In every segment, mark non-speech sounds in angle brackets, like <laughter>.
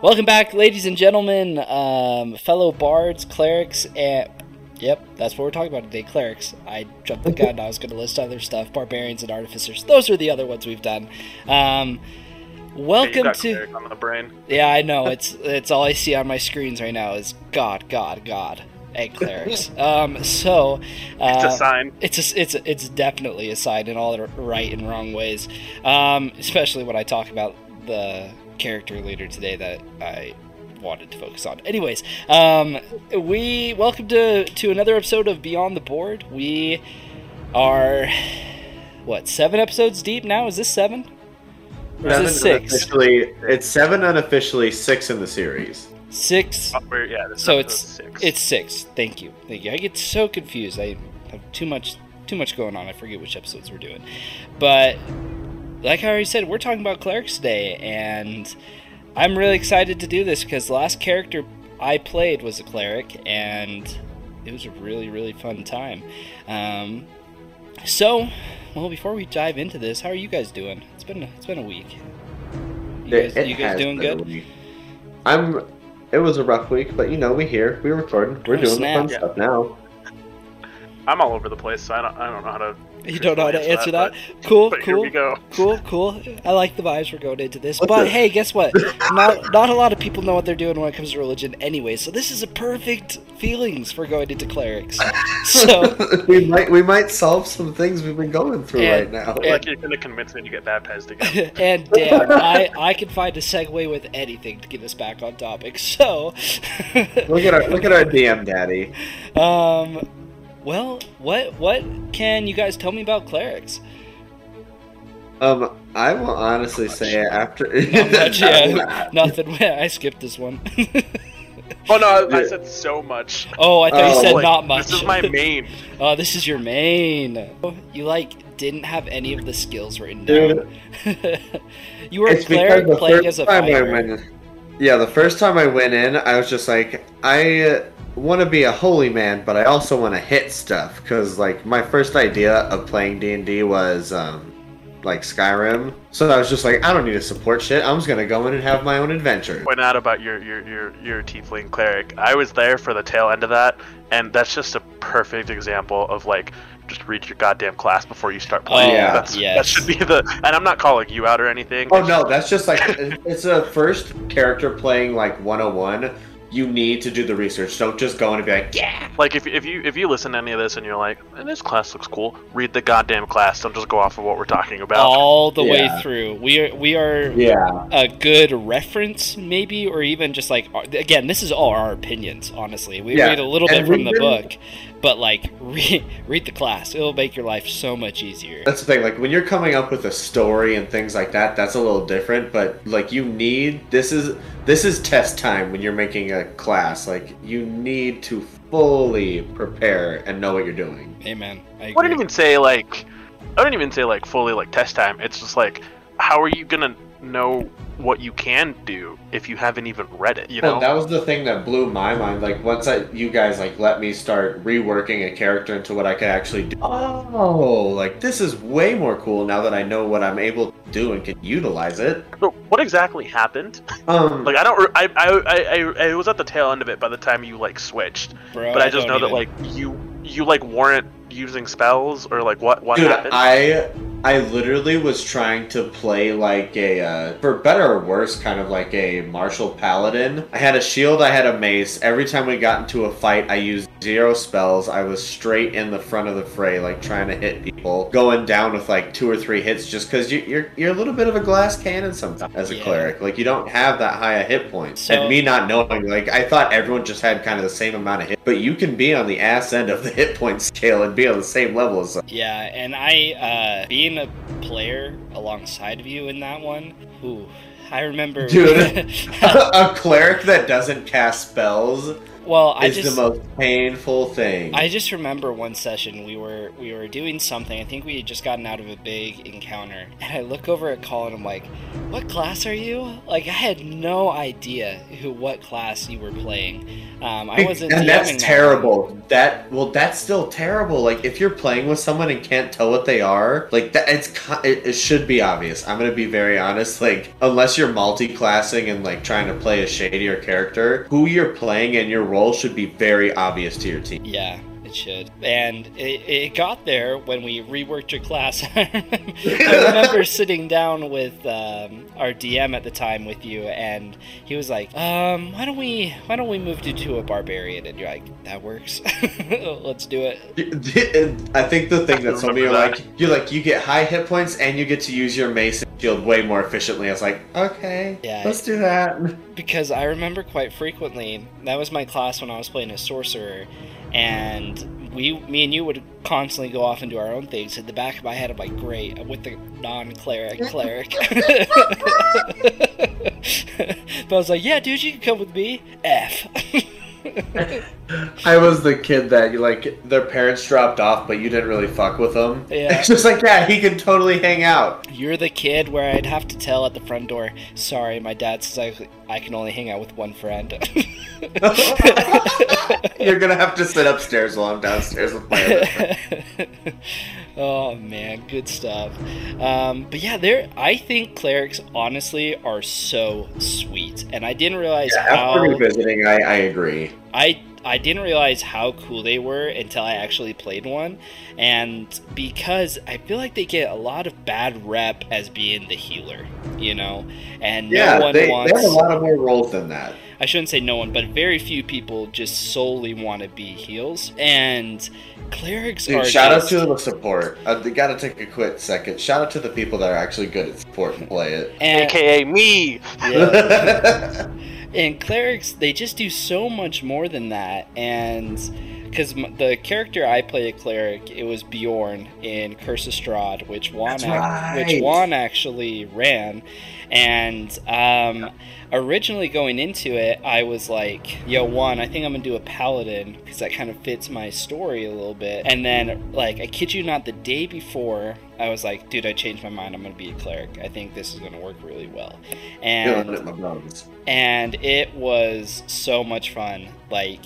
Welcome back, ladies and gentlemen, um, fellow bards, clerics, and yep, that's what we're talking about today. Clerics. I jumped the gun. I was going to list other stuff. Barbarians and artificers. Those are the other ones we've done. Um, welcome got to. on the brain. Yeah, I know. It's it's all I see on my screens right now is God, God, God, and clerics. <laughs> um, so uh, It's uh, a sign. it's a, it's a, it's definitely a sign in all the right and wrong ways. Um, especially when I talk about the character later today that I wanted to focus on. Anyways, um, we welcome to to another episode of Beyond the Board. We are what seven episodes deep now? Is this seven? Or is this six? unofficially- it's seven unofficially, six in the series. Six. Oh, yeah, So it's six. it's six. Thank you, thank you. I get so confused. I have too much too much going on. I forget which episodes we're doing. But like I already said, we're talking about clerics today, and I'm really excited to do this because the last character I played was a cleric, and it was a really really fun time. Um, so, well, before we dive into this, how are you guys doing? It's been it's been a week. You guys, it you guys doing good? I'm. It was a rough week, but you know we here, We're recording, we're Oh, doing snap. the fun stuff now. I'm all over the place, so I don't, I don't know how to. You don't know how to answer that? but- Cool, But here cool. we go. Cool, cool. I like the vibes we're going into this. What's but it? hey, guess what? Not not a lot of people know what they're doing when it comes to religion anyway. So this is a perfect feelings for going into clerics. <laughs> So we might we might solve some things we've been going through And- right now. and- Like you're gonna convince me to get baptized again. <laughs> and damn, I I can find a segue with anything to get us back on topic. So look at our look at our <laughs> DM daddy. um well, what what can you guys tell me about clerics? Um, I will honestly say after <laughs> Not <laughs> much, yeah. <laughs> Nothing. I skipped this one. oh no, I, I said so much. oh, I thought Oh, you said Like, not much. This is my main. Oh, this is your main. You like didn't have any of the skills written Dude. down. you were a cleric playing as a time fighter. yeah, the first time I went in, I was just like, I uh, want to be a holy man, but I also want to hit stuff because like my first idea of playing D and D was um, like Skyrim, so I was just like, I don't need to support shit. I'm just gonna go in and have my own adventure. Point out about your your your your tiefling cleric. I was there for the tail end of that, and that's just a perfect example of like. Just read your goddamn class before you start playing. Oh, Yeah. That's, yes. That should be the. And I'm not calling you out or anything. Oh no, that's just like it's a first character playing like 101. You need to do the research. Don't just go in and be like, yeah. Like if, if you if you listen to any of this and you're like, "Man, this class looks cool, read the goddamn class. Don't just go off of what we're talking about. all the way through. We are we are Yeah. a good reference, maybe, or even just like again, this is all our opinions. Honestly, we Yeah, read a little bit from the been- book, but like <laughs> read read the class. It'll make your life so much easier. That's the thing. Like when you're coming up with a story and things like that, that's a little different. But like you need this is this is test time when you're making a class. Like you need to fully prepare and know what you're doing. Amen. I I wouldn't even say like I wouldn't even say like fully like test time. It's just like how are you gonna know what you can do if you haven't even read it? You know? Well, that was the thing that blew my mind. Like once I, you guys like let me start reworking a character into what I could actually do. Oh, like this is way more cool now that I know what I'm able to do and can utilize it. So what exactly happened? Um, <laughs> Like I don't. I, I I I I was at the tail end of it by the time you like switched. Bro, But I just know don't that even- like you you like weren't using spells or like what what Dude, happened? I I literally was trying to play like a uh, for better or worse, kind of like a martial paladin. I had a shield, I had a mace. Every time we got into a fight, I used zero spells. I was straight in the front of the fray, like trying to hit people, going down with like two or three hits, just because you, you're you're a little bit of a glass cannon sometimes as a Yeah. cleric. Like you don't have that high a hit point. So- and me not knowing, like I thought everyone just had kind of the same amount of hit, but you can be on the ass end of the <laughs> hit point scale and be on the same level as Yeah, and I uh being a player alongside of you in that one, ooh, I remember Dude. <laughs> <laughs> a cleric that doesn't cast spells Well, I just the most painful thing. I just remember one session we were we were doing something. I think we had just gotten out of a big encounter, <laughs> and I look over at Colin. I'm like, "What class are you?" Like I had no idea who what class you were playing. Um, I wasn't. and that's that terrible. That well, that's still terrible. Like if you're playing with someone and can't tell what they are, like that, it's it, it should be obvious. I'm gonna be very honest. Like unless you're multi-classing and like trying to play a shadier character, who you're playing and your role should be very obvious to your team. Yeah, it should. And it, it got there when we reworked your class. <laughs> I <laughs> remember sitting down with um, our DM at the time with you, and he was like, um, "Why don't we why don't we move you to a barbarian?" And you're like, "That works. <laughs> Let's do it." I think the thing that some of you are like, you're like, you get high hit points and you get to use your mace and shield way more efficiently. I was like, okay, Yeah. let's do that. because I remember quite frequently that was my class when I was playing a sorcerer, and we, me and you would constantly go off and do our own things. In the back of my head, I'm like, great, I'm with the non-cleric cleric. but I was like, yeah, dude, you can come with me. F. <laughs> I was the kid that you like their parents dropped off, but you didn't really fuck with them. Yeah. It's <laughs> just like, yeah, he can totally hang out. You're the kid where I'd have to tell at the front door, sorry, my dad says I, I can only hang out with one friend. <laughs> <laughs> You're gonna have to sit upstairs while I'm downstairs with my other <laughs> oh man, good stuff. Um, but yeah, there. I think clerics honestly are so sweet, and I didn't realize Yeah, after revisiting, I, I agree. I I didn't realize how cool they were until I actually played one, and because I feel like they get a lot of bad rep as being the healer, you know, and Yeah, no one they, wants. they have a lot of more roles than that. I shouldn't say no one, but very few people just solely want to be heals, and clerics Dude, are. shout just, out to the support. Uh, they gotta take a quick second. Shout out to the people that are actually good at support and play it. and, AKA me. yeah. <laughs> and clerics they just do so much more than that and because the character I played a cleric, it was Bjorn in Curse of Strahd, which Juan, right. which Juan actually ran, and um, originally going into it, I was like, "Yo, Juan, I think I'm gonna do a paladin because that kind of fits my story a little bit." And then, like, I kid you not, the day before, I was like, "Dude, I changed my mind. I'm gonna be a cleric. I think this is gonna work really well." And Feeling it in my bones. and it was so much fun. Like,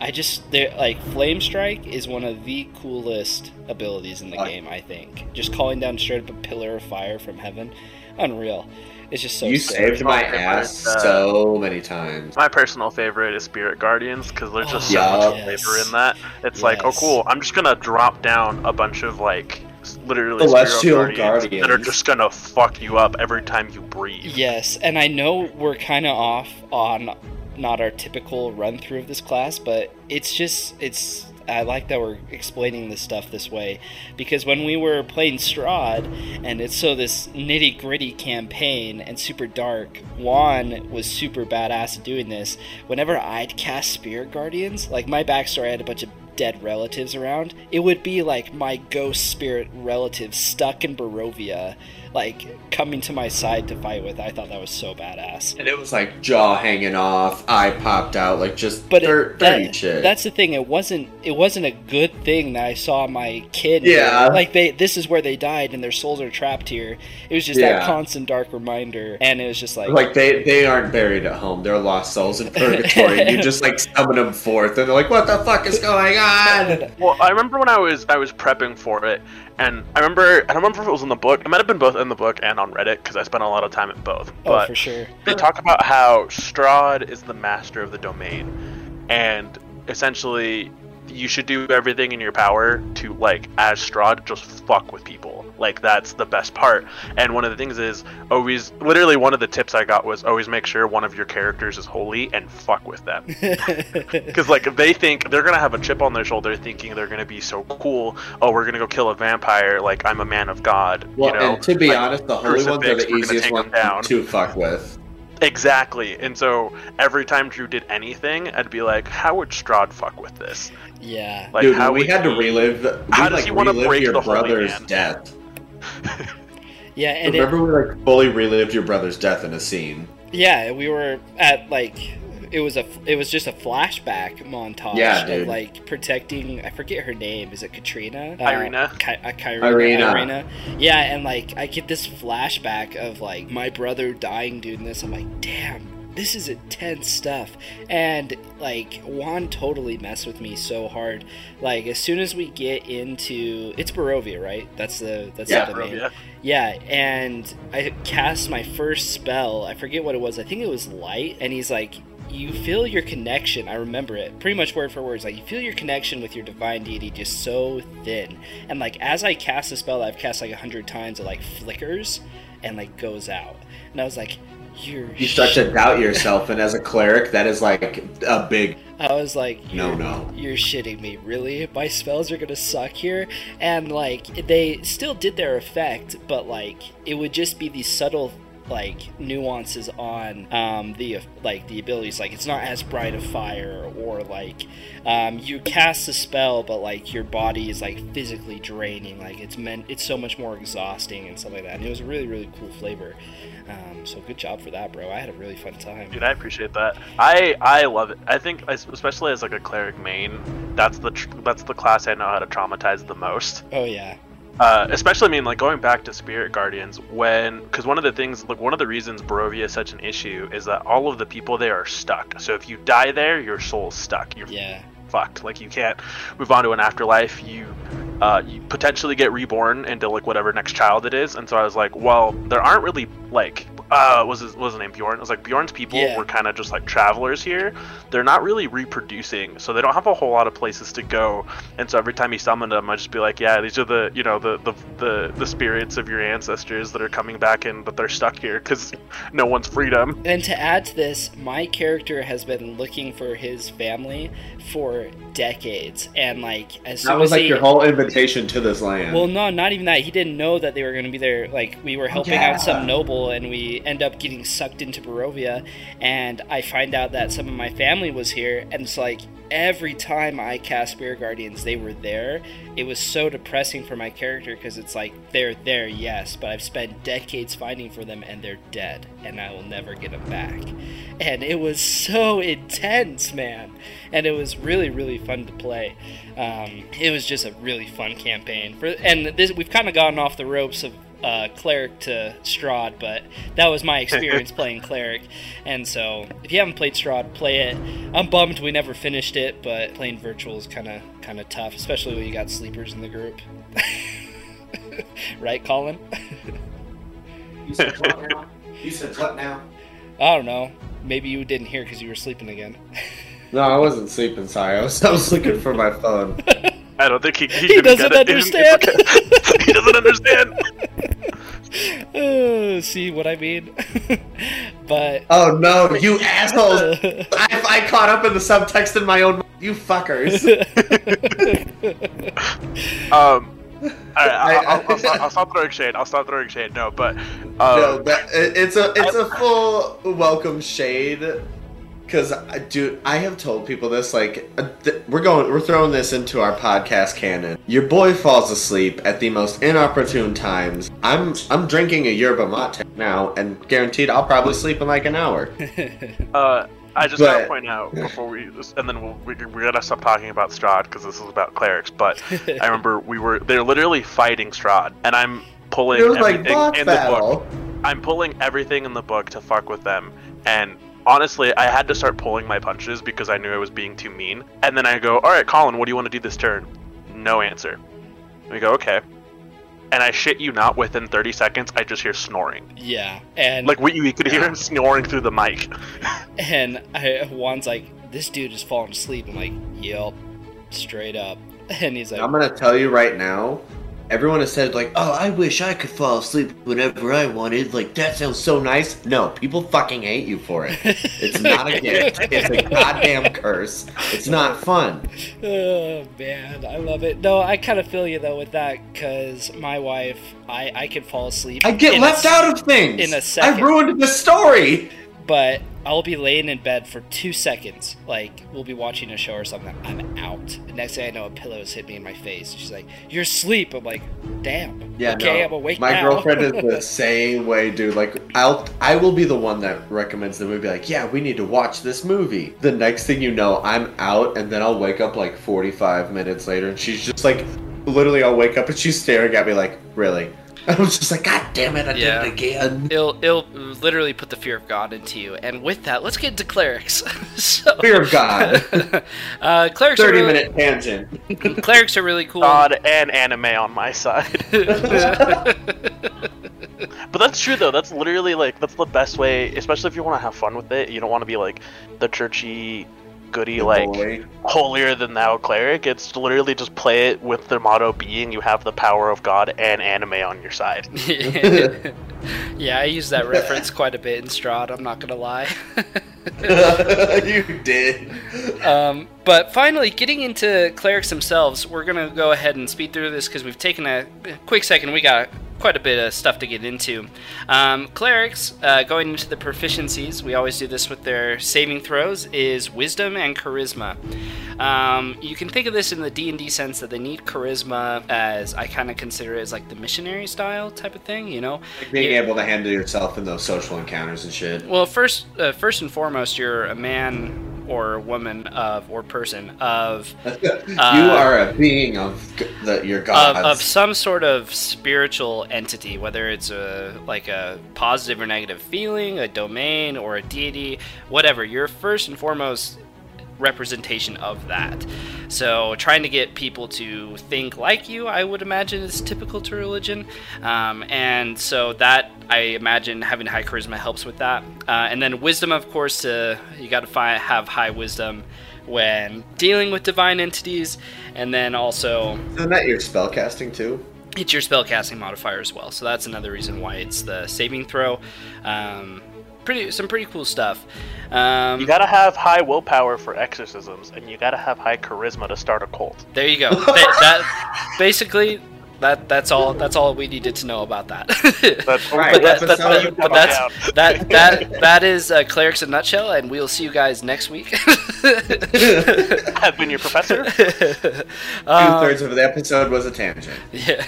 I just there like flame strike is one of the coolest abilities in the game. I think just calling down straight up a pillar of fire from heaven, unreal. It's just so you sick. saved my Oh, ass uh, so many times. My personal favorite is Spirit Guardians because there's just Oh, so much yes. flavor in that. It's like, oh cool, I'm just gonna drop down a bunch of like literally Celestial Spirit Guardians, that are just gonna fuck you up every time you breathe. Yes, and I know we're kind of off on not our typical run through of this class, but it's just it's I like that we're explaining this stuff this way because when we were playing Strahd and it's so this nitty gritty campaign and super dark, Juan was super badass at doing this. Whenever I'd cast Spirit Guardians, like my backstory I had a bunch of dead relatives around, it would be like my ghost spirit relatives stuck in Barovia, like coming to my side to fight with. I thought that was so badass. And it was like jaw hanging off, eye popped out, like just But dir- it, dirty shit. that's the thing. It wasn't. It wasn't a good thing that I saw my kid. Yeah. Like they. This is where they died, and their souls are trapped here. It was just that constant dark reminder, and it was just like. like they they aren't buried at home; they're lost souls in purgatory. and you just like <laughs> summon them forth, and they're like, "What the fuck is going on?" Well, I remember when I was I was prepping for it, and I remember I don't remember if it was in the book. It might have been both in the book and on Reddit because I spent a lot of time at both. oh, But for sure. they talk about how Strahd is the master of the domain, and essentially you should do everything in your power to like as Strahd just fuck with people. Like that's the best part. And one of the things is always literally one of the tips I got was always make sure one of your characters is holy and fuck with them. <laughs> Because like they think they're gonna have a chip on their shoulder, thinking they're gonna be so cool. Oh, we're gonna go kill a vampire. Like I'm a man of God. Well, you know? and to be Like, honest, the holy ones are the easiest take ones down. to fuck with. Exactly. And so every time Drew did anything, I'd be like, how would Strahd fuck with this? Yeah. Like Dude, how we would had to relive. We How does like he wanna relive break your the holy brother's man? death. <laughs> Yeah, and it, Remember, we like fully relived your brother's death in a scene. yeah, we were at like it was a it was just a flashback montage Yeah, of like protecting I forget her name is it Katrina Irina. uh, Ki- uh, Kyrina, Irina. Irina. yeah and like I get this flashback of like my brother dying doing this I'm like damn this is intense stuff and like Juan totally messed with me so hard like as soon as we get into it's Barovia right that's the that's Yeah, the domain Yeah. yeah, and I cast my first spell. I forget what it was. I think it was light. And he's like, you feel your connection. I remember it pretty much word for word. Like you feel your connection with your divine deity just so thin. And like as I cast the spell, that I've cast like a hundred times. It like flickers and like goes out. And I was like, you're. You start to doubt yourself, and as a cleric, that is like a big I was like, no no. You're shitting me, really? My spells are gonna suck here? And like, they still did their effect, but like, it would just be these subtle like nuances on um, the like the abilities. Like it's not as bright a fire or like um, you cast a spell but like your body is like physically draining. Like it's meant it's so much more exhausting and stuff like that. And it was a really really cool flavor. Um, so good job for that bro. I had a really fun time. Dude, I appreciate that. I I love it. I think, especially as like a cleric main, that's the tr- that's the class I know how to traumatize the most. oh yeah Uh, especially, I mean, like going back to Spirit Guardians, when because one of the things, like one of the reasons Barovia is such an issue is that all of the people there are stuck. So if you die there, your soul's stuck. You're yeah fucked. Like you can't move on to an afterlife. You uh, you potentially get reborn into like whatever next child it is. And so I was like, well, there aren't really like uh was his, was his name Bjorn? It was like Bjorn's people Yeah. were kind of just like travelers here. They're not really reproducing, so they don't have a whole lot of places to go. And so every time he summoned them, I'd just be like, yeah, these are the you know the the the, the spirits of your ancestors that are coming back in, but they're stuck here because <laughs> no one's freed them. And to add to this, my character has been looking for his family for decades, and like as soon That was as like he, your whole invitation to this land. well, no, not even that. He didn't know that they were going to be there. Like we were helping Yeah. out some noble, and we end up getting sucked into Barovia, and I find out that some of my family was here, and it's like every time I cast Spirit Guardians, they were there. It was so depressing for my character because it's like they're there, yes, but I've spent decades fighting for them, and they're dead, and I will never get them back. And it was so <laughs> intense, man, and it was really, really fun to play. Um, it was just a really fun campaign. For and this, we've kind of gotten off the ropes of uh, cleric to Strahd, but that was my experience <laughs> playing cleric. And so, if you haven't played Strahd, play it. I'm bummed we never finished it, but playing virtual is kind of kind of tough, especially when you got sleepers in the group. <laughs> right, Colin? you said what now? You said what now? I don't know. Maybe you didn't hear because you were sleeping again. No, I wasn't sleeping. Sorry, I was, I was looking for my phone. <laughs> I don't think he he, He doesn't get it. understand. he doesn't understand. Uh, <laughs> see what I mean? <laughs> but Oh no, you <laughs> assholes! I, I caught up in the subtext in my own. You fuckers. Um, all right, I'll, I'll, I'll, stop, I'll stop throwing shade. I'll stop throwing shade. No, but no, um, that, it's a it's a full welcome shade. Cause, dude, I have told people this. Like, uh, th- we're going, we're throwing this into our podcast canon. Your boy falls asleep at the most inopportune times. I'm, I'm drinking a yerba mate now, and guaranteed, I'll probably sleep in like an hour. <laughs> uh, I just gotta point out <laughs> before we, and then we'll, we we gotta stop talking about Strahd because this is about clerics. But <laughs> I remember we were they're literally fighting Strahd, and I'm pulling It was like everything boss in the book. battle. I'm pulling everything in the book to fuck with them, and honestly, I had to start pulling my punches because I knew I was being too mean. And then I go, "All right, Colin, what do you want to do this turn?" No answer. We go, "Okay." And I shit you not, within 30 seconds, I just hear snoring. yeah, and Like, we, you could hear him snoring through the mic. <laughs> <laughs> and I, Juan's like, "This dude is falling asleep." I'm like, "Yep, straight up." <laughs> And he's like, I'm gonna tell you right now. Everyone has said like, "Oh, I wish I could fall asleep whenever I wanted." Like that sounds so nice. No, people fucking hate you for it. It's not a <laughs> gift. It's a goddamn curse. It's not fun. <laughs> Oh man, I love it. No, I kind of feel you though with that because my wife, I I can fall asleep. I get in a left out of things. in a second. I ruined the story. But I'll be laying in bed for two seconds. Like, we'll be watching a show or something. I'm out. The next thing I know, a pillow's hit me in my face. She's like, You're asleep. I'm like, Damn. Yeah, okay, no. I'm awake My now. girlfriend is the <laughs> same way, dude. Like, I'll I will be the one that recommends the movie. Like, yeah, we need to watch this movie. The next thing you know, I'm out, and then I'll wake up like 45 minutes later, and she's just like, literally, I'll wake up and she's staring at me like, really. <laughs> I was just like, God damn it, I Yeah. did it again. It'll, it'll literally put the fear of God into you. And with that, let's get into clerics. <laughs> so, Fear of God. <laughs> uh, clerics, are 30 really, minute tangent. clerics are really cool. God and anime on my side. But that's true though. That's literally like that's the best way, especially if you want to have fun with it. You don't want to be like the churchy, goody, like Boy. holier than thou cleric. It's literally just play it with the motto being you have the power of God and anime on your side. <laughs> <laughs> yeah, I use that reference quite a bit in Strahd, I'm not gonna lie. <laughs> you did. um, but finally, getting into clerics themselves, we're gonna go ahead and speed through this because we've taken a quick second. We got quite a bit of stuff to get into. Um, clerics, uh, going into the proficiencies, we always do this with their saving throws, is wisdom and charisma. Um, you can think of this in the D&D sense that they need charisma as I kind of consider it as like the missionary style type of thing, you know? Like being Yeah. able to handle yourself in those social encounters and shit. Well, first, uh, first and foremost, you're a man or woman of or person of uh, you are a being of the, your of, of some sort of spiritual entity, whether it's a like a positive or negative feeling, a domain, or a deity, whatever. You're first and foremost representation of that. So trying to get people to think like you, I would imagine, is typical to religion. Um, and so that I imagine having high charisma helps with that. Uh, and then wisdom, of course, uh, you got to fi- have high wisdom when dealing with divine entities, and then also Isn't that your spellcasting too? it's your spellcasting modifier as well. So that's another reason why it's the saving throw. Um, pretty some pretty cool stuff. Um, You gotta have high willpower for exorcisms, and you gotta have high charisma to start a cult. there you go. <laughs> that, that basically that that's all that's all we needed to know about that. <laughs> That's Right, but, that, that's but, how but- you but come that's down. that <laughs> that that is uh, clerics in a nutshell, and we'll see you guys next week. I've been your professor. Two Um, thirds of the episode was a tangent. Yeah.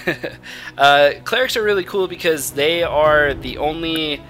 Uh, clerics are really cool because they are the only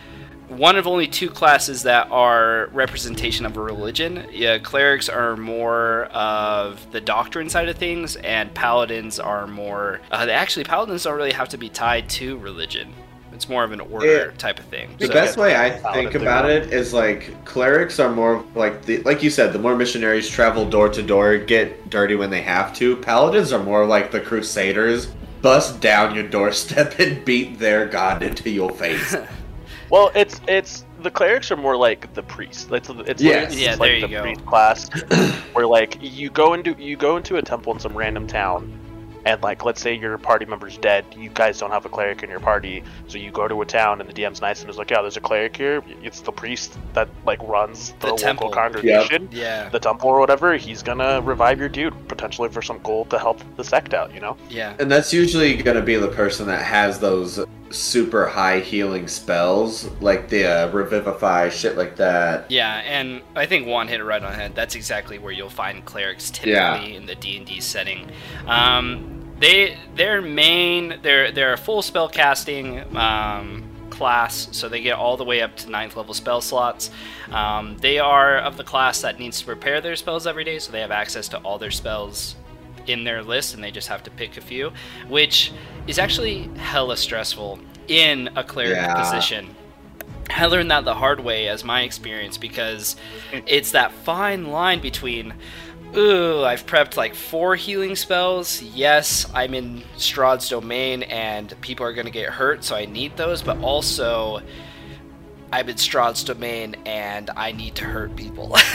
one of only two classes that are representation of a religion. Yeah, clerics are more of the doctrine side of things, and paladins are more. Uh, they actually, paladins don't really have to be tied to religion. It's more of an order Yeah. type of thing. The So- best way I think about it is like clerics are more like the like you said, the more missionaries travel door to door, get dirty when they have to. Paladins are more like the crusaders, bust down your doorstep <laughs> and beat their god into your face. <laughs> Well, it's it's the clerics are more like the priests. It's it's Yes. like, Yeah, it's there like you the go. priest class where like you go into you go into a temple in some random town, and like let's say your party member's dead, you guys don't have a cleric in your party, so you go to a town and the DM's nice and is like, yeah, there's a cleric here. It's the priest that like runs the, The local temple. congregation. yeah, The temple or whatever, he's gonna revive your dude potentially for some gold to help the sect out, you know. yeah. and that's usually gonna be the person that has those super high healing spells, like the uh, revivify, shit like that. Yeah, and I think Juan hit it right on the head. That's exactly where you'll find clerics typically Yeah. in the D and D setting. Um, they their main they're they're a full spell casting um, class, so they get all the way up to ninth level spell slots. Um, they are of the class that needs to prepare their spells every day, so they have access to all their spells in their list and they just have to pick a few, which is actually hella stressful in a cleric Yeah. position. I learned that the hard way as my experience because <laughs> it's that fine line between ooh, I've prepped like four healing spells. Yes, I'm in Strahd's domain and people are going to get hurt, so I need those, but also I'm in Strahd's domain and I need to hurt people. <laughs>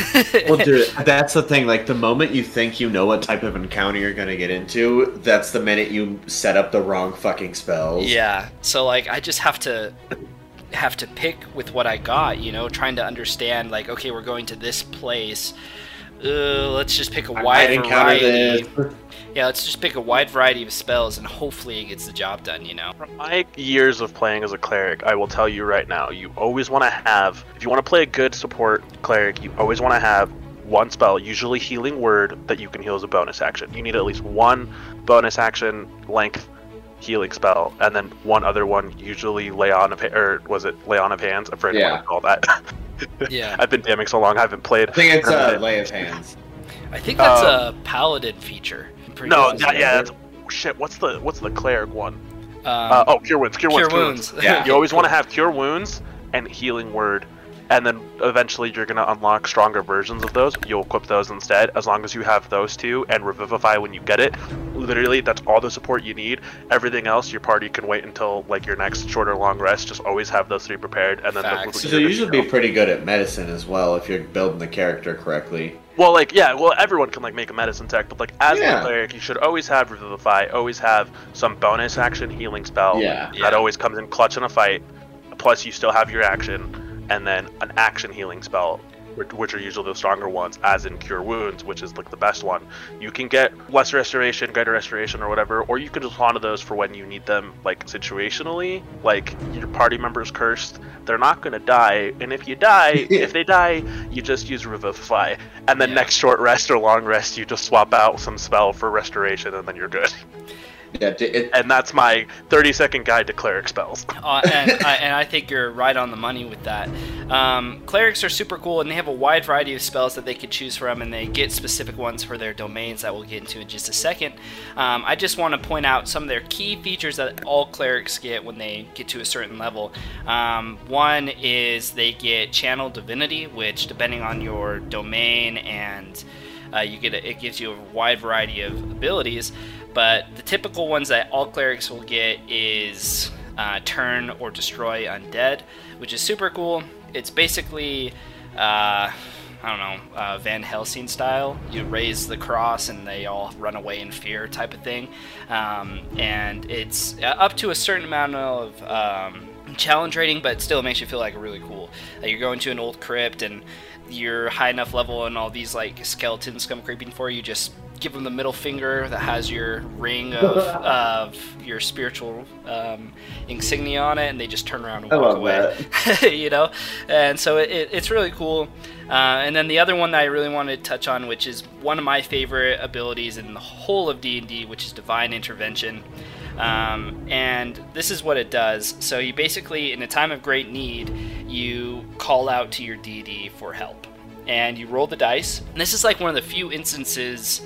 Well, dude, <laughs> that's the thing. Like, the moment you think you know what type of encounter you're gonna get into, that's the minute you set up the wrong fucking spells. Yeah. So like I just have to have to pick with what I got, you know, trying to understand like okay, we're going to this place. Uh, let's just pick a I wide variety. this. Yeah, let's just pick a wide variety of spells and hopefully it gets the job done, you know? From my years of playing as a cleric, I will tell you right now, you always want to have, if you want to play a good support cleric, you always want to have one spell, usually Healing Word, that you can heal as a bonus action. You need at least one bonus action length healing spell, and then one other one, usually Lay on of, or was it Lay on of Hands? I'm afraid Yeah. to call that. <laughs> Yeah. I've been DMing so long, I haven't played. I think it's uh, lay of hands. I think that's Um, a paladin feature. No, sure. that, yeah, that's shit. What's the what's the cleric one? Um, Uh, oh, cure wounds. Cure, Cure wounds. Wounds. Yeah. You always want to have cure wounds and healing word, and then eventually you're gonna unlock stronger versions of those. You'll equip those instead, as long as you have those two and revivify when you get it. Literally, that's all the support you need. Everything else, your party can wait until like your next short or long rest. Just always have those three prepared, and then Facts. the, So you usually be pretty good at medicine as well if you're building the character correctly. Well, like, yeah, well, everyone can like make a medicine tech, but like as Yeah. a cleric, you should always have revivify, always have some bonus action healing spell. Yeah. that Yeah. always comes in clutch in a fight. Plus, you still have your action, and then an action healing spell, which, are usually the stronger ones, as in cure wounds, which is like the best one. You can get lesser restoration, greater restoration, or whatever, or you can just to those for when you need them, like situationally. Like your party member's cursed, they're not gonna die, and if you die, <laughs> if they die, you just use revivify, and then Yeah. next short rest or long rest, you just swap out some spell for restoration, and then you're good. <laughs> Yeah, it, And that's my 30 second guide to cleric spells. <laughs> Uh, and, I, and I think you're right on the money with that. Um, clerics are super cool, and they have a wide variety of spells that they could choose from, and they get specific ones for their domains that we'll get into in just a second. Um, I just want to point out some of their key features that all clerics get when they get to a certain level. Um, one is they get Channel Divinity, which, depending on your domain and uh, you get a, it gives you a wide variety of abilities, but the typical ones that all clerics will get is uh, turn or destroy undead, which is super cool. It's basically uh, I don't know uh, Van Helsing style. You raise the cross and they all run away in fear type of thing, um, and it's uh, up to a certain amount of um, challenge rating, but still it makes you feel like really cool. You're going to an old crypt and you're high enough level and all these like skeletons come creeping for you, just give them the middle finger that has your ring of, <laughs> of your spiritual um, insignia on it, and they just turn around and I walk away. <laughs> you know, and so it, it, it's really cool. Uh, and then the other one that I really wanted to touch on, which is one of my favorite abilities in the whole of D&D, which is Divine Intervention. Um, and this is what it does. So you basically, in a time of great need, you call out to your deity for help, and you roll the dice. And this is like one of the few instances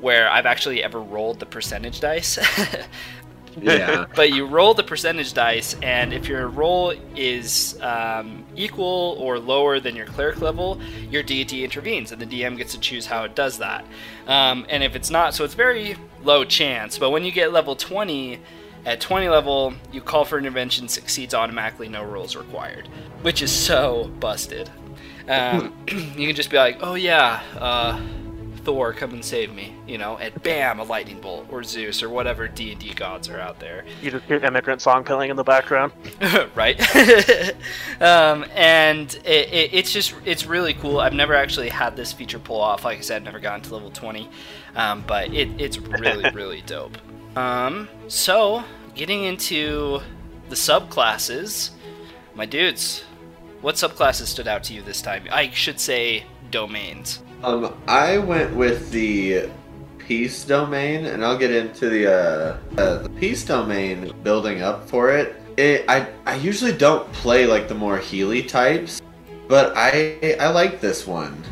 where I've actually ever rolled the percentage dice. <laughs> yeah. but you roll the percentage dice, and if your roll is um, equal or lower than your cleric level, your deity intervenes, and the DM gets to choose how it does that. Um, and if it's not, so it's very low chance. But when you get level 20, at 20 level, you call for intervention, succeeds automatically, no rules required, which is so busted. Um, <clears throat> you can just be like, oh yeah, uh, Thor, come and save me, you know, and bam, a lightning bolt, or Zeus, or whatever D and D gods are out there, You just hear immigrant song playing in the background. <laughs> right? <laughs> um, and it, it, it's just it's really cool. I've never actually had this feature pull off. Like I said, I've never gotten to level twenty, um, but it, it's really <laughs> really dope. Um, so getting into the subclasses, my dudes, what subclasses stood out to you this time? I should say domains. Um, I went with the peace domain, and I'll get into the uh, uh, the peace domain building up for it. It I I usually don't play like the more Healy types, but I I like this one.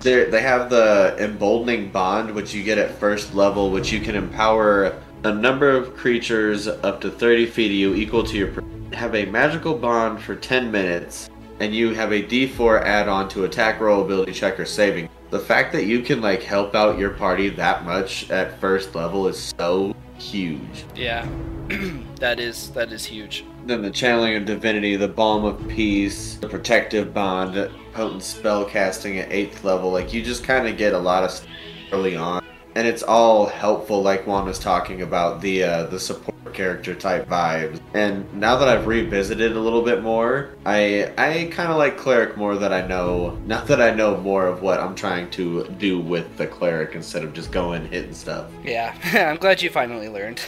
They they have the emboldening bond, which you get at first level, which you can empower a number of creatures up to 30 feet of you, equal to your. Have a magical bond for 10 minutes, and you have a D4 add-on to attack roll, ability check, or saving. The fact that you can like help out your party that much at first level is so huge. Yeah, <clears throat> that is that is huge. Then the channeling of divinity, the balm of peace, the protective bond, potent spell casting at eighth level. Like you just kind of get a lot of stuff early on, and it's all helpful, like Juan was talking about the uh, the support character type vibes. And now that I've revisited a little bit more, I I kind of like cleric more that I know. <laughs> Not that I know more of what I'm trying to do with the cleric instead of just going hitting stuff. Yeah, <laughs> I'm glad you finally learned.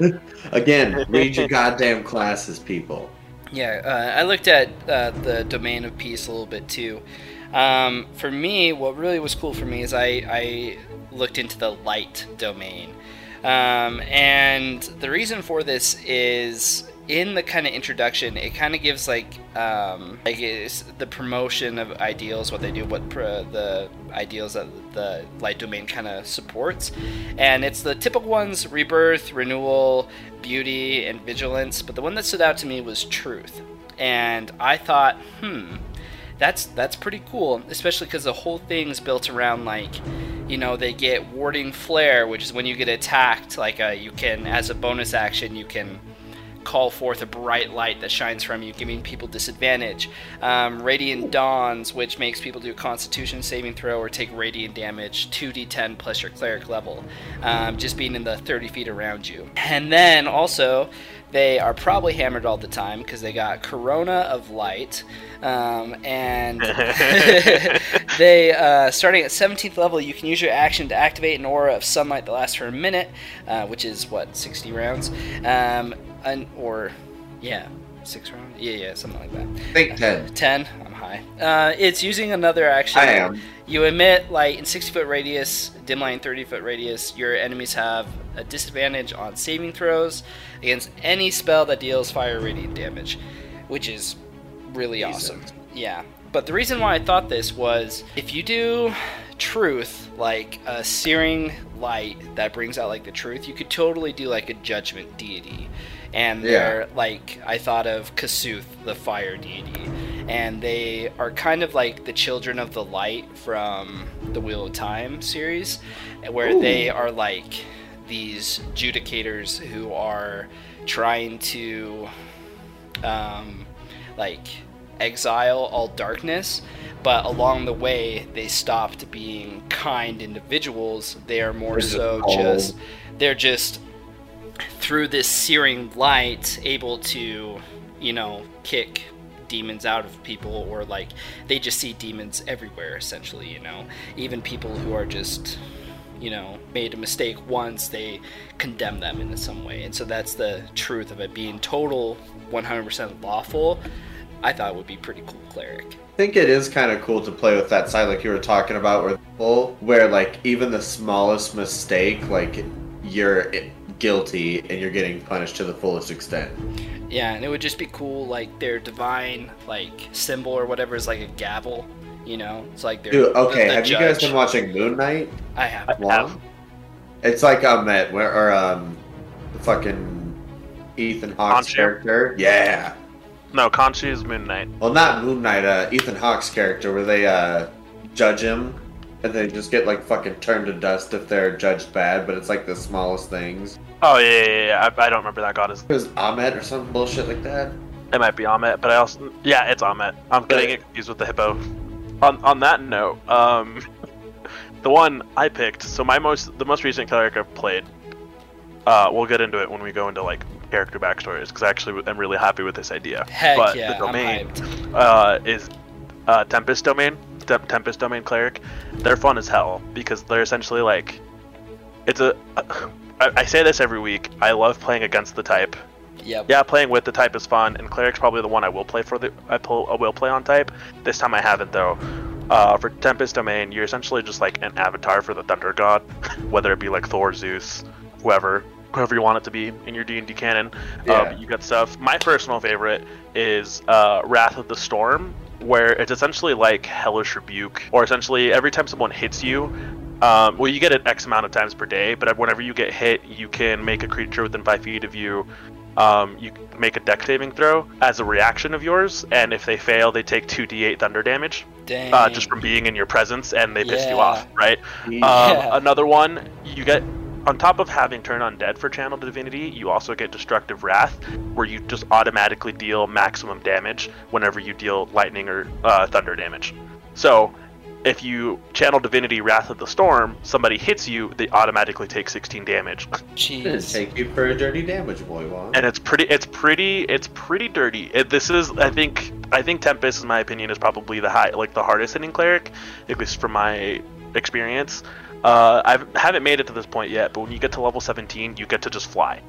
<laughs> Again, read your goddamn classes, people. Yeah, uh, I looked at uh, the domain of peace a little bit too. Um, for me, what really was cool for me is I, I looked into the light domain. Um, and the reason for this is in the kind of introduction, it kind of gives like um, like the promotion of ideals, what they do, what the ideals that the light domain kind of supports, and it's the typical ones: rebirth, renewal, beauty, and vigilance. But the one that stood out to me was truth, and I thought, hmm, that's that's pretty cool, especially because the whole thing's built around like you know they get warding flare which is when you get attacked like uh, you can as a bonus action you can call forth a bright light that shines from you, giving people disadvantage. Um, radiant Dawns, which makes people do a Constitution saving throw or take radiant damage, 2d10 plus your cleric level, um, just being in the 30 feet around you. And then also, they are probably hammered all the time because they got Corona of Light, um, and <laughs> <laughs> they uh, starting at 17th level, you can use your action to activate an aura of sunlight that lasts for a minute, uh, which is what 60 rounds, um, an, or yeah, six rounds, yeah, yeah, something like that. I think 10. Uh, 10. I'm. Uh, it's using another action. I am. You emit light in 60 foot radius, dim light in 30 foot radius. Your enemies have a disadvantage on saving throws against any spell that deals fire radiant damage, which is really awesome. Yeah. But the reason why I thought this was if you do truth, like a searing light that brings out like the truth, you could totally do like a judgment deity. And they're like I thought of Kossuth, the fire deity. And they are kind of like the children of the light from the Wheel of Time series, where Ooh. they are like these judicators who are trying to um, like exile all darkness but along the way they stopped being kind individuals they are more so just they're just through this searing light able to you know kick demons out of people or like they just see demons everywhere essentially you know? Even people who are just you know made a mistake once they condemn them in some way. And so that's the truth of it being total 100% lawful i thought would be pretty cool cleric. I think it is kind of cool to play with that side, like you were talking about, where where like even the smallest mistake, like you're guilty and you're getting punished to the fullest extent. yeah and it would just be cool like their divine like symbol or whatever is like a gavel you know it's like their Dude, okay, the- the have you guys been watching Moon Knight? i have I have. It's like um, at where or um, the fucking Ethan Hawke's Khonshu? character. Yeah. No, Khonshu is Moon Knight. Well, not Moon Knight. Uh, Ethan Hawke's character, where they uh judge him, and they just get like fucking turned to dust if they're judged bad. But it's like the smallest things. Oh yeah, yeah, yeah. yeah. I, I don't remember that goddess. It was Ahmed or some bullshit like that. It might be Ahmet, but I also yeah, it's Ahmet. I'm getting it confused with the hippo. On on that note, um, <laughs> the one I picked. So my most the most recent cleric I've played. Uh, we'll get into it when we go into like character backstories because I actually am really happy with this idea. heck but yeah the i'm domain hyped uh, is uh, Tempest Domain, Tem- Tempest Domain Cleric. They're fun as hell because they're essentially like, it's a. <sighs> I, I say this every week. I love playing against the type. yep Yeah, playing with the type is fun, and Cleric's probably the one I will play for the I, pull, I will play on type. This time I haven't though. Uh, for Tempest Domain, you're essentially just like an avatar for the Thunder God, <laughs> whether it be like Thor, Zeus, whoever, whoever you want it to be in your D and D canon. Yeah. Uh, you got stuff. My personal favorite is uh, Wrath of the Storm, where it's essentially like Hellish Rebuke, or essentially every time someone hits you, um, well, you get it X amount of times per day, but whenever you get hit, you can make a creature within five feet of you. Um, you make a Dex saving throw as a reaction of yours, and if they fail, they take 2d8 thunder damage Dang. uh, just from being in your presence, and they pissed you off, right? Um, Another one, you get on top of having turn undead for channel divinity, you also get destructive wrath, where you just automatically deal maximum damage whenever you deal lightning or uh, thunder damage. So if you channel divinity wrath of the storm somebody hits you they automatically take 16 damage Didn't Jeez. take you for a dirty damage boy, Juan. and it's pretty it's pretty it's pretty dirty it, this is i think i think tempest in my opinion is probably the high like the hardest hitting cleric at least from my experience uh, I haven't made it to this point yet, but when you get to level 17, you get to just fly.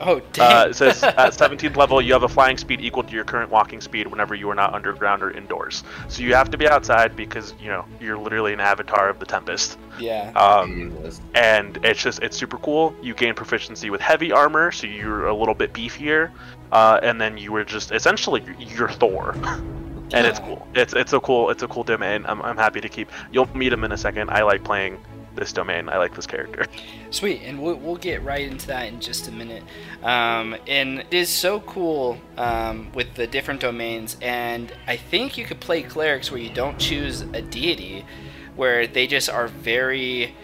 Oh Uh, it says <laughs> at 17th level, you have a flying speed equal to your current walking speed whenever you are not underground or indoors. So you have to be outside because you know you're literally an avatar of the Tempest. yeah. Um, and it's just it's super cool. You gain proficiency with heavy armor, so you're a little bit beefier, uh, and then you were just essentially you're Thor. <laughs> And it's cool. It's it's a cool it's a cool domain. I'm, I'm happy to keep. You'll meet him in a second. I like playing this domain. I like this character. <laughs> Sweet, and we'll, we'll get right into that in just a minute. Um, and it is so cool um, with the different domains, and I think you could play clerics where you don't choose a deity, where they just are very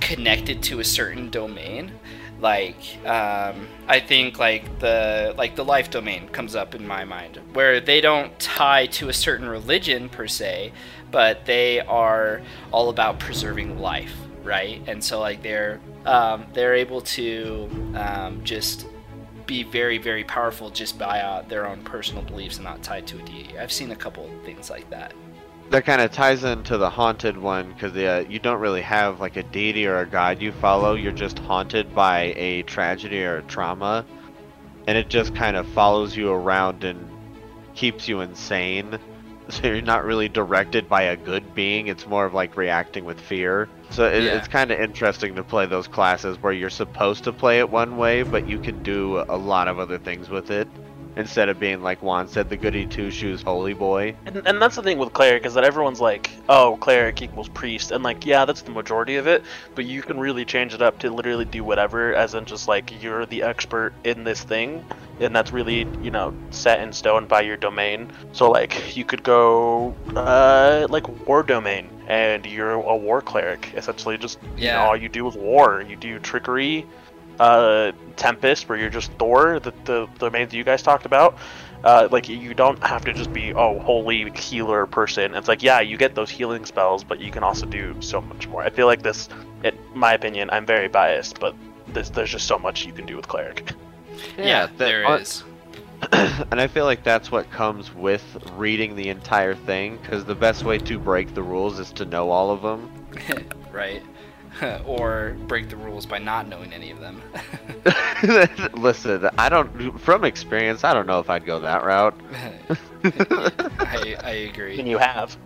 connected to a certain domain. Like, um, I think like the like the life domain comes up in my mind, where they don't tie to a certain religion per se, but they are all about preserving life right? And so like they're um, they're able to um, just be very very powerful just by uh, their own personal beliefs and not tied to a deity. I've seen a couple things like that. that kind of ties into the haunted one because uh, you don't really have like a deity or a god you follow. You're just haunted by a tragedy or a trauma, and it just kind of follows you around and keeps you insane. <laughs> So you're not really directed by a good being. It's more of like reacting with fear. So it, Yeah. it's kind of interesting to play those classes where you're supposed to play it one way, but you can do a lot of other things with it. Instead of being like Juan said, the goody two shoes holy boy. And, and that's the thing with cleric is that everyone's like, oh, cleric equals priest, and like, yeah, that's the majority of it. But you can really change it up to literally do whatever, as in just like you're the expert in this thing, and that's really you know set in stone by your domain. So like you could go uh, like war domain, and you're a war cleric. Essentially, just you Yeah. know all you do is war. You do trickery, uh, Tempest, where you're just Thor, the, the the main that you guys talked about. Uh, like you don't have to just be oh holy healer person. It's like yeah, you get those healing spells, but you can also do so much more. I feel like this, in my opinion, I'm very biased, but this, there's just so much you can do with cleric. Yeah, that- there uh, is. <clears throat> and I feel like that's what comes with reading the entire thing, because the best way to break the rules is to know all of them. <laughs> right. <laughs> or break the rules by not knowing any of them. <laughs> Listen, I don't, from experience, I don't know if I'd go that route. I, I agree. And you have.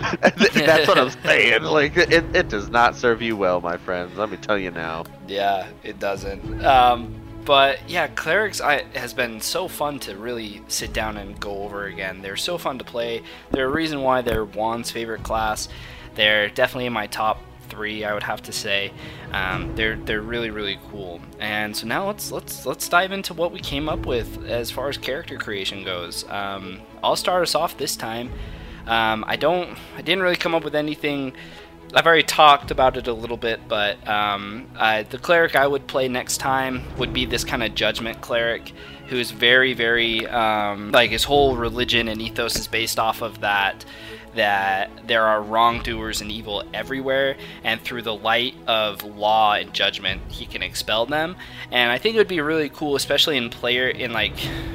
that's what I'm saying. Like, it, it does not serve you well, my friends. Let me tell you now. Yeah, it doesn't. Um, but yeah, clerics I, has been so fun to really sit down and go over again. They're so fun to play. They're a reason why they're Juan's favorite class. They're definitely in my top three, I would have to say. Um, they're they're really really cool. And so now let's let's let's dive into what we came up with as far as character creation goes. Um, I'll start us off this time. Um, I don't I didn't really come up with anything I've already talked about it a little bit, but um, the cleric I would play next time would be this kind of judgment cleric who's very, very um, like his whole religion and ethos is based off of that. That there are wrongdoers and evil everywhere, and through the light of law and judgment, he can expel them. And I think it would be really cool, especially in player in like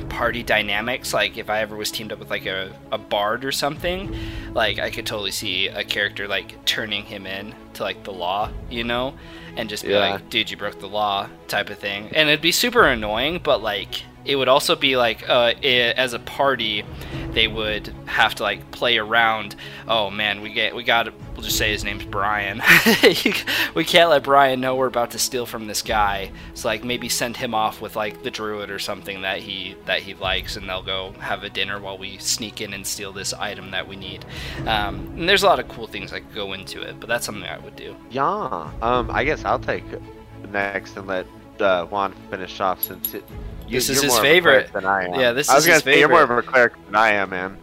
party dynamics. Like if I ever was teamed up with like a, a bard or something, like I could totally see a character like turning him in to like the law, you know, and just be Yeah. like, "Dude, you broke the law," type of thing. And it'd be super annoying, but like it would also be like uh, i as a party, they would have to like play around. Oh man, we get we got we'll just say his name's Brian. <laughs> we can't let Brian know we're about to steal from this guy. So like maybe send him off with like the druid or something that he that he likes, and they'll go have a dinner while we sneak in and steal this item that we need. Um, and there's a lot of cool things that go into it, but that's something I would do. Yeah. Um, I guess I'll take next and let uh, Juan finish off since it. You, This is his more of a favorite. than I am. Yeah, this I was is gonna his say you're more of a cleric than I am, man.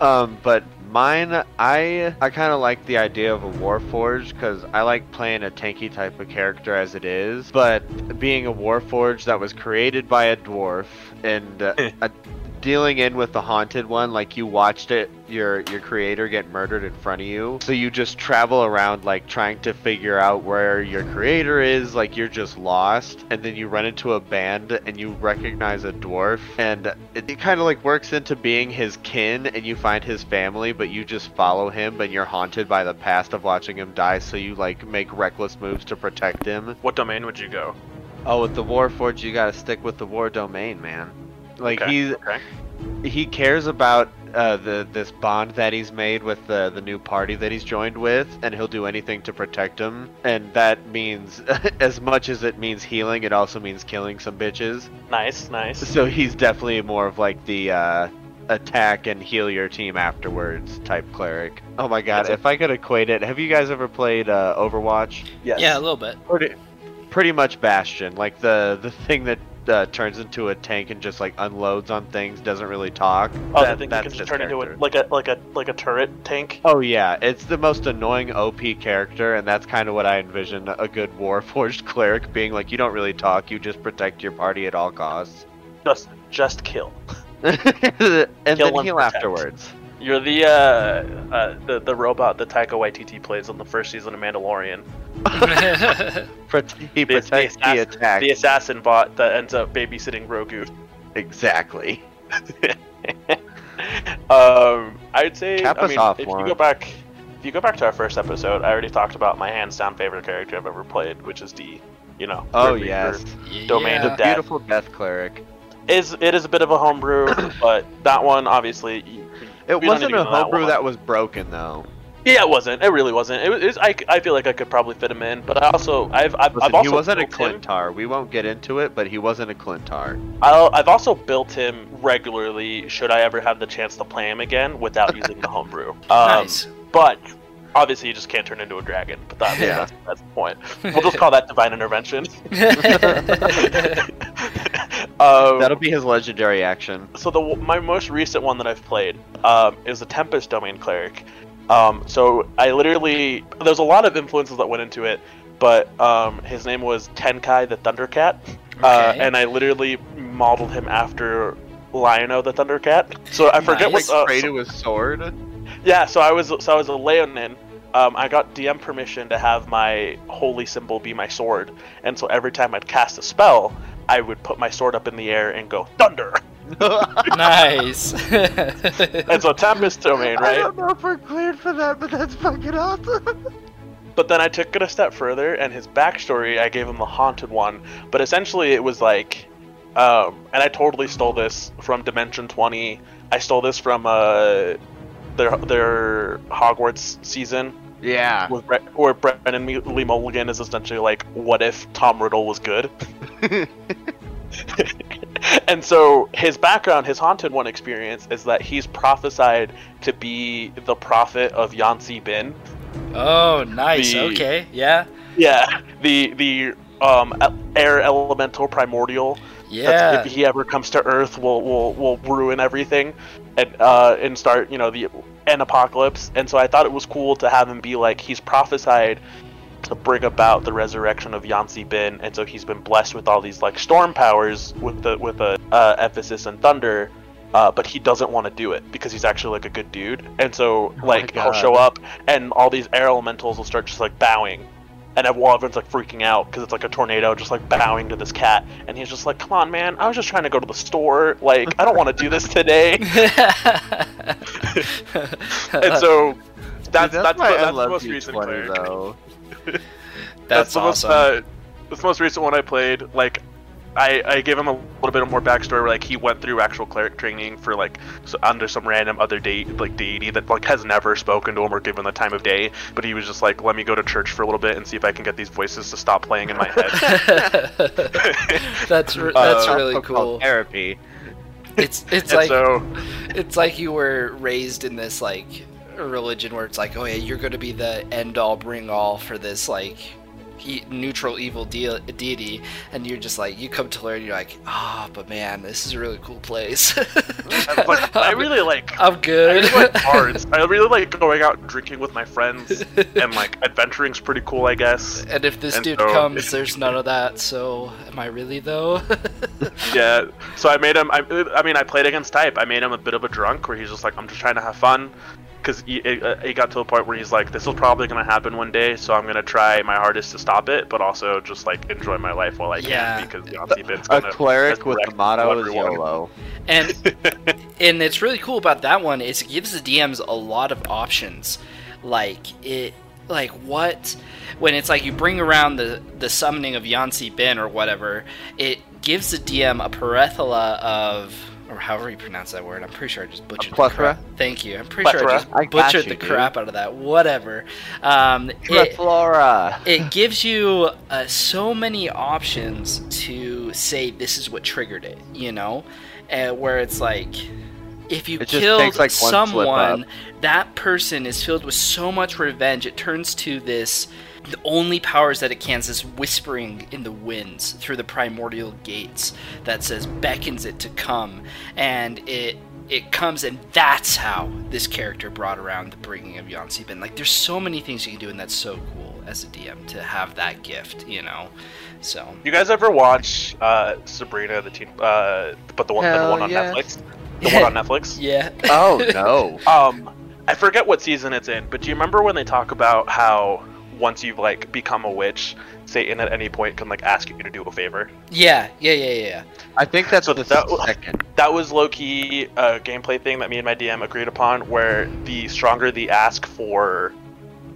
Um, but mine, I I kind of like the idea of a warforged because I like playing a tanky type of character as it is. But being a warforged that was created by a dwarf and uh, a <laughs> dealing in with the haunted one like you watched it your your creator get murdered in front of you. So you just travel around like trying to figure out where your creator is like you're just lost. And then you run into a band and you recognize a dwarf. And it, it kind of like works into being his kin and you find his family but you just follow him but you're haunted by the past of watching him die. So you like make reckless moves to protect him. What domain would you go? oh with the warforged you gotta stick with the war domain man like Okay, he's okay. he cares about uh, the this bond that he's made with the the new party that he's joined with, and he'll do anything to protect him. And that means, <laughs> as much as it means healing, it also means killing some bitches. Nice, nice. So he's definitely more of like the uh, attack and heal your team afterwards type cleric. Oh my god, That's a- if I could equate it, have you guys ever played uh, Overwatch? Yes. Yeah, a little bit. Pretty, pretty much Bastion, like the the thing that. Uh, turns into a tank and just like unloads on things, doesn't really talk. Oh, That- I think you that's can just his turn into a like a like a like a turret tank. Oh yeah, it's the most annoying OP character, and that's kind of what I envision a good Warforged <laughs> cleric being. Like, you don't really talk, you just protect your party at all costs, Just just kill. <laughs> <laughs> and Kill then and heal protect. afterwards. You're the uh, uh the the robot that Taika Waititi plays on the first season of Mandalorian. <laughs> Prot- he The- the the, assassin- attack. The assassin bot that ends up babysitting Grogu. Exactly. <laughs> um, I'd say Cap I mean, off, if you go back, if you go back to our first episode, I already talked about my hands down favorite character I've ever played, which is D. You know. Oh Grim Reaper. yes, Domain the of Death. beautiful death cleric. Is it is a bit of a homebrew, <clears throat> but that one obviously. y- It wasn't a get into that homebrew that was broken though. Yeah, it wasn't. It really wasn't. It was. It was I, I feel like I could probably fit him in, but I also I've I've, Listen, I've also he wasn't a built him- Clintar. We won't get into it, but he wasn't a Clintar. I'll, I've also built him regularly. Should I ever have the chance to play him again without using the <laughs> homebrew? Um, nice. But obviously, you just can't turn into a dragon. But that, Yeah. that's, that's the point. We'll just call that divine intervention. <laughs> <laughs> um, That'll be his legendary action. so the my most recent one that I've played um, is the Tempest Domain Cleric. Um, so I literally there's a lot of influences that went into it, but um, his name was Tenkai the Thundercat, uh, Okay. and I literally modeled him after Lion-O the Thundercat. So I forget Nice. what. Uh, Spray so- to his sword. yeah, so I was so I was a Leonin. Um, I got DM permission to have my holy symbol be my sword, and so every time I'd cast a spell, I would put my sword up in the air and go thunder. <laughs> nice. And so Tempest Domain, I right? don't know if we're cleared for that, but that's fucking awesome. But then I took it a step further, and his backstory, I gave him the haunted one. But essentially, it was like, um, and I totally stole this from Dimension Twenty. I stole this from uh, their their Hogwarts season, yeah. where, Bre- where Brennan Lee Mulligan is essentially like, "What if Tom Riddle was good?" <laughs> <laughs> <laughs> and so his background, his haunted one experience, is that he's prophesied to be the prophet of Yan-C-Bin. oh, nice. The- Okay. Yeah. Yeah, the the um air elemental primordial. Yeah. if he ever comes to Earth, will will will ruin everything, and uh and start you know the an apocalypse. And so I thought it was cool to have him be like he's prophesied to bring about the resurrection of Yan-C-Bin, and so he's been blessed with all these like storm powers with the with a uh, emphasis on thunder. Uh, but he doesn't want to do it because he's actually like a good dude, and so Oh like he'll show up, and all these air elementals will start just like bowing, and everyone- everyone's like freaking out because it's like a tornado just like bowing to this cat and he's just like come on man i was just trying to go to the store like i don't want to do this today <laughs> <laughs> and so that's Dude, that's, why the, that's the love most recent 20, cleric. though. That's, the most awesome. uh, that's the most recent one i played like I, I gave him a little bit of more backstory where like he went through actual cleric training for like so under some random other date like deity that like has never spoken to him or given the time of day but he was just like let me go to church for a little bit and see if I can get these voices to stop playing in my head <laughs> that's re- that's Uh, really cool. Therapy. It's it's and like so it's like you were raised in this like religion where it's like, oh yeah, you're going to be the end all bring all for this like e- neutral evil de- deity, and you're just like you come to learn, you're like, ah, but man, this is a really cool place. <laughs> but <laughs> I really like. I'm I good. really like cards. I really like going out and drinking with my friends, and like adventuring's pretty cool, I guess. and if this And dude so- comes, <laughs> there's none of that. So, am I really though? Yeah. So I made him. I, I mean, I played against type. I made him a bit of a drunk, where he's just like, I'm just trying to have fun, because he, uh, he got to a point where he's like, this is probably gonna happen one day, so I'm gonna try my hardest to stop it, but also just like enjoy my life while I can, Yeah. because Yan-C-Bin's A gonna cleric with the motto is. YOLO. and <laughs> and it's really cool about that one is it gives the DMs a lot of options. Like it like what when it's like you bring around the the summoning of Yan-C-Bin or whatever, it gives the DM a parethala of or however you pronounce that word. I'm pretty sure I just butchered the plethora? crap. Thank you. I'm pretty sure I Plethora? just I butchered you, the dude. crap out of that. Whatever. Um, it, Plethora. it gives you uh, so many options to say this is what triggered it, you know, uh, where it's like if you It killed takes, like, someone, that person is filled with so much revenge. It turns to this. The only powers that it can is this whispering in the winds through the primordial gates that says beckons it to come, and it it comes, and that's how this character brought around the bringing of Yan-C-Bin. Like, there's so many things you can do, and that's so cool as a DM to have that gift, you know. So You guys ever watch uh, Sabrina the teen? Uh, but the one, the one on yeah. Netflix. <laughs> The one on Netflix. yeah, Oh no. <laughs> Um, I forget what season it's in, but do you remember when they talk about how once you've like become a witch, Satan at any point can like ask you to do a favor? yeah, yeah, yeah, yeah. I think that's So the that- second. That was low key a gameplay thing that me and my DM agreed upon, where the stronger the ask for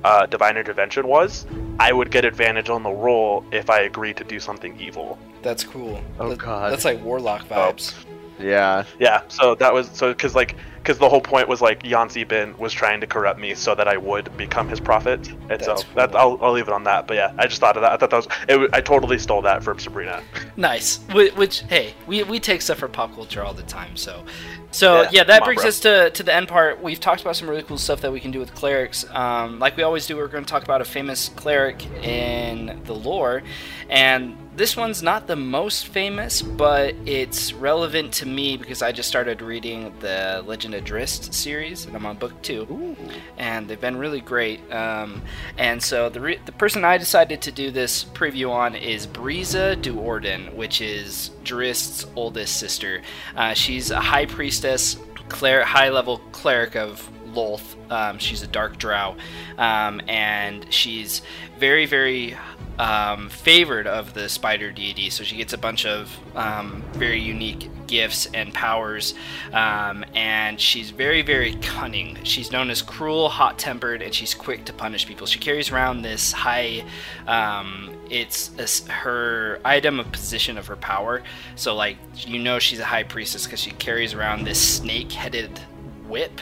uh, divine intervention was, I would get advantage on the roll if I agreed to do something evil. That's cool. Oh, That- God. that's like warlock vibes. Yeah. Yeah, so that was so because like because the whole point was like Yan-C-Bin was trying to corrupt me so that I would become his prophet, and so That's that cool. I'll, I'll leave it on that. But yeah, I just thought of that. I thought that was it, I totally stole that from Sabrina. Nice. Which, which hey, we, we take stuff from pop culture all the time. So, so Yeah, yeah, that come on, brings us to to the end part. We've talked about some really cool stuff that we can do with clerics. Um, like we always do, we're going to talk about a famous cleric in the lore, and this one's not the most famous, but it's relevant to me because I just started reading the Legend of Drizzt series, and I'm on book two and they've been really great. Um, and so the, re- the person I decided to do this preview on is Briza Do'Urden, which is Drizzt's oldest sister. Uh, she's a high priestess, cler- high level cleric of Lolth. Um, she's a dark drow, um, and she's very, very um, favored of the spider deity. So she gets a bunch of um, very unique gifts and powers, um, and she's very, very cunning. She's known as cruel, hot tempered, and she's quick to punish people. She carries around this high. Um, it's a her item of position of her power. So, like, you know, she's a high priestess because she carries around this snake headed whip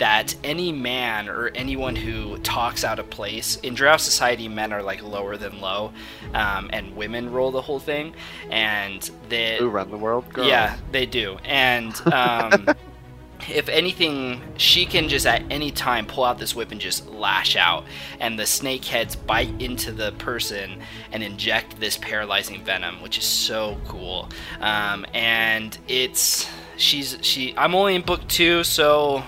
that any man or anyone who talks out of place in drow society men are like lower than low um, and women rule the whole thing and the Who run the world? Girls. yeah they do and um, <laughs> if anything she can just at any time pull out this whip and just lash out and the snake heads bite into the person and inject this paralyzing venom which is so cool um, and it's she's she i'm only in book two so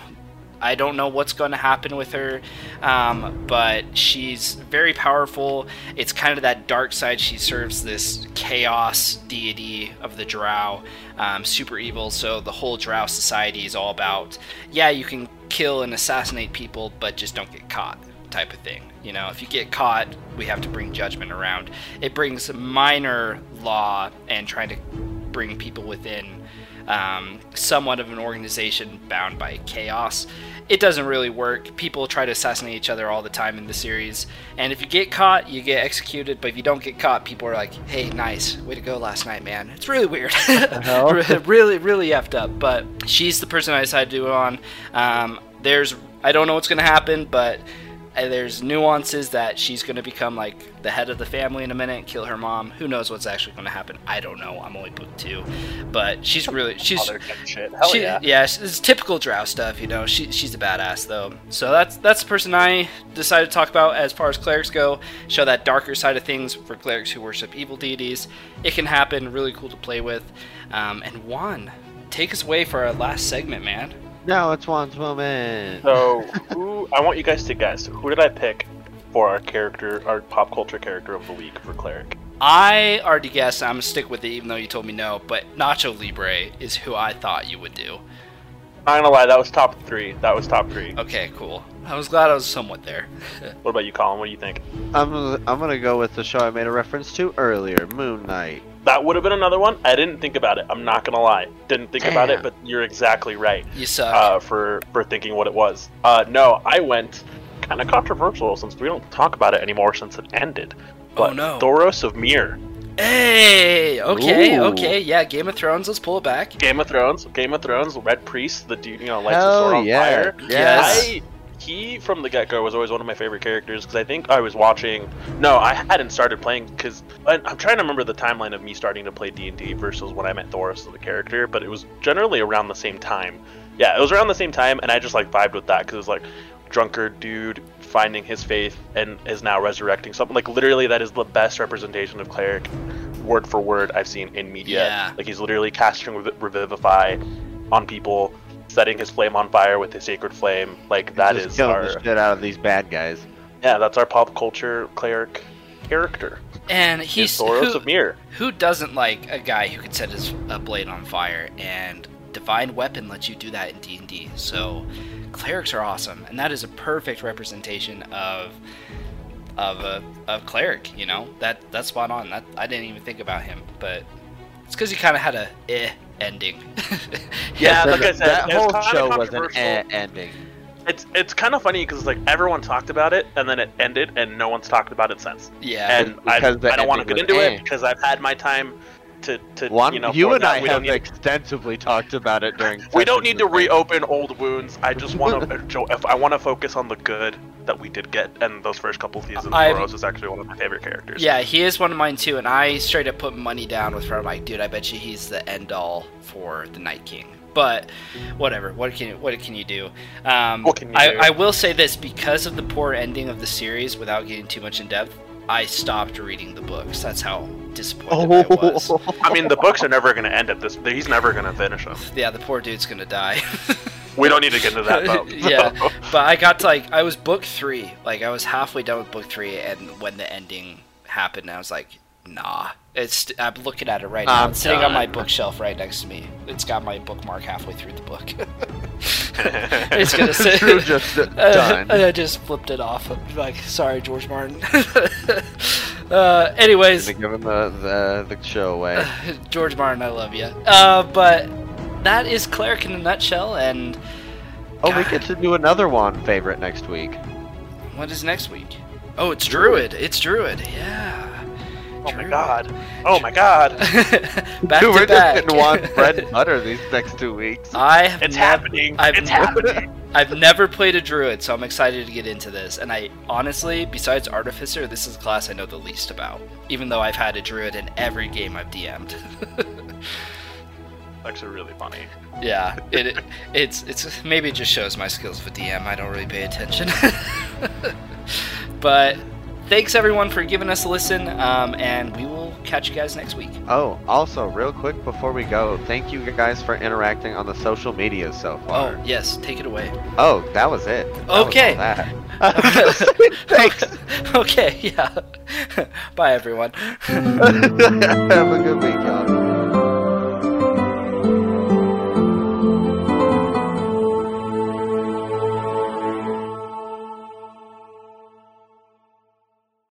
I don't know what's going to happen with her, um, but she's very powerful. It's kind of that dark side. She serves this chaos deity of the Drow, um, super evil. So the whole Drow society is all about, yeah, you can kill and assassinate people, but just don't get caught, type of thing. You know, if you get caught, we have to bring judgment around. It brings minor law and trying to bring people within um, somewhat of an organization bound by chaos. It doesn't really work. People try to assassinate each other all the time in the series, and if you get caught, you get executed. But if you don't get caught, people are like, "Hey, nice, way to go last night, man." It's really weird, <laughs> really, really effed up. But she's the person I decided to do it on. Um, there's, I don't know what's gonna happen, but there's nuances that she's going to become like the head of the family in a minute, kill her mom. Who knows what's actually going to happen? I don't know. I'm only book two, but she's really she's Other kind of shit. Hell she, yeah. it's typical Drow stuff, you know. She, she's a badass though. So that's that's the person I decided to talk about as far as clerics go. Show that darker side of things for clerics who worship evil deities. It can happen. Really cool to play with. Um, and Juan, take us away for our last segment, man. Now it's Juan's moment. So, who I want you guys to guess. Who did I pick for our character, our pop culture character of the week for cleric? I already guessed. I'm gonna stick with it, even though you told me no. But Nacho Libre is who I thought you would do. Not gonna lie, that was top three. That was top three. Okay, cool. I was glad I was somewhat there. <laughs> What about you, Colin? What do you think? I'm I'm gonna go with the show I made a reference to earlier, Moon Knight. That would have been another one. I didn't think about it. I'm not gonna lie. Didn't think about it, but you're exactly right. You suck. Uh, for for thinking what it was. Uh, no, I went kind of controversial since we don't talk about it anymore since it ended. But Oh, no. Thoros of Myr, hey, okay, Ooh. okay, yeah. Game of Thrones. Let's pull it back. Game of Thrones, Game of Thrones, Red Priest, the dude you know lights the Hell sword on yeah. fire. Yes. I he from the get go was always one of my favorite characters because I think I was watching. No, I hadn't started playing because I'm trying to remember the timeline of me starting to play D and D versus when I met Thoros as the character, but it was generally around the same time. Yeah, it was around the same time, and I just like vibed with that because it was like drunkard dude finding his faith and is now resurrecting something. Like literally, that is the best representation of cleric, word for word, I've seen in media. Yeah. Like he's literally casting revivify on people, setting his flame on fire with his sacred flame. Like that Just is our the shit out of these bad guys. yeah, that's our pop culture cleric character. And He's he's Thoros who, of Myr. who doesn't like a guy who could set his a blade on fire and divine weapon lets you do that in D&D. So clerics are awesome and that is a perfect representation of of a of cleric, you know. That that's spot on. That I didn't even think about him, but it's cuz he kind of had a eh ending. <laughs> Yeah, So like I said, that whole show was an controversial. eh ending. It's it's kind of funny because like everyone talked about it and then it ended and no one's talked about it since. yeah. And I, I don't want to get into eh. it because I've had my time to to One, you know. you and that. I we have don't extensively talked about it during. <laughs> we don't need to things. reopen old wounds. I just want to. <laughs> if I want to focus on the good that we did get, and those first couple seasons, I'm- Thoros is actually one of my favorite characters. Yeah, he is one of mine too, and I straight up put money down with her. I'm like, dude, I bet you he's the end all for the Night King. But whatever, what can what can you do? Um, What can you I, do? I will say this because of the poor ending of the series, without getting too much in depth, I stopped reading the books. That's how disappointed I oh. was. I mean, the books are never going to end at this. He's never going to finish them. Yeah, the poor dude's gonna die. <laughs> We don't need to get into that though. <laughs> yeah, but I got to like I was book three, like I was halfway done with book three, and when the ending happened, I was like, nah. It's I'm looking at it right now. I'm It's sitting on my bookshelf right next to me. It's got my bookmark halfway through the book. <laughs> <laughs> it's gonna <laughs> sit. Drew just <laughs> Uh, done. I just flipped it off. I'm like, sorry, George Martin. uh, anyways, Gonna give him the, the the show away. George Martin, I love you. Uh, but that is Cleric in a nutshell, and Oh, we get to do another one favorite next week. What is next week? Oh, it's Druid. It's Druid. Yeah. Oh my god. Oh my god. <laughs> back Dude, to we're back. just getting one bread and butter these next two weeks. I have It's nev- happening. I've it's never- happening. I've never played a druid, so I'm excited to get into this. And I honestly, besides artificer, this is a class I know the least about. Even though I've had a druid in every game I've DM'd. <laughs> Actually, really funny. yeah, it it's it's maybe it just shows my skills of a DM. I don't really pay attention. <laughs> but thanks everyone for giving us a listen, um, and we will catch you guys next week. Oh, also, real quick before we go, thank you guys for interacting on the social media so far. Oh yes, take it away. Oh, that was it. That was Okay. that. <laughs> Thanks. okay, <laughs> yeah. <laughs> Bye everyone. Have a good week, y'all.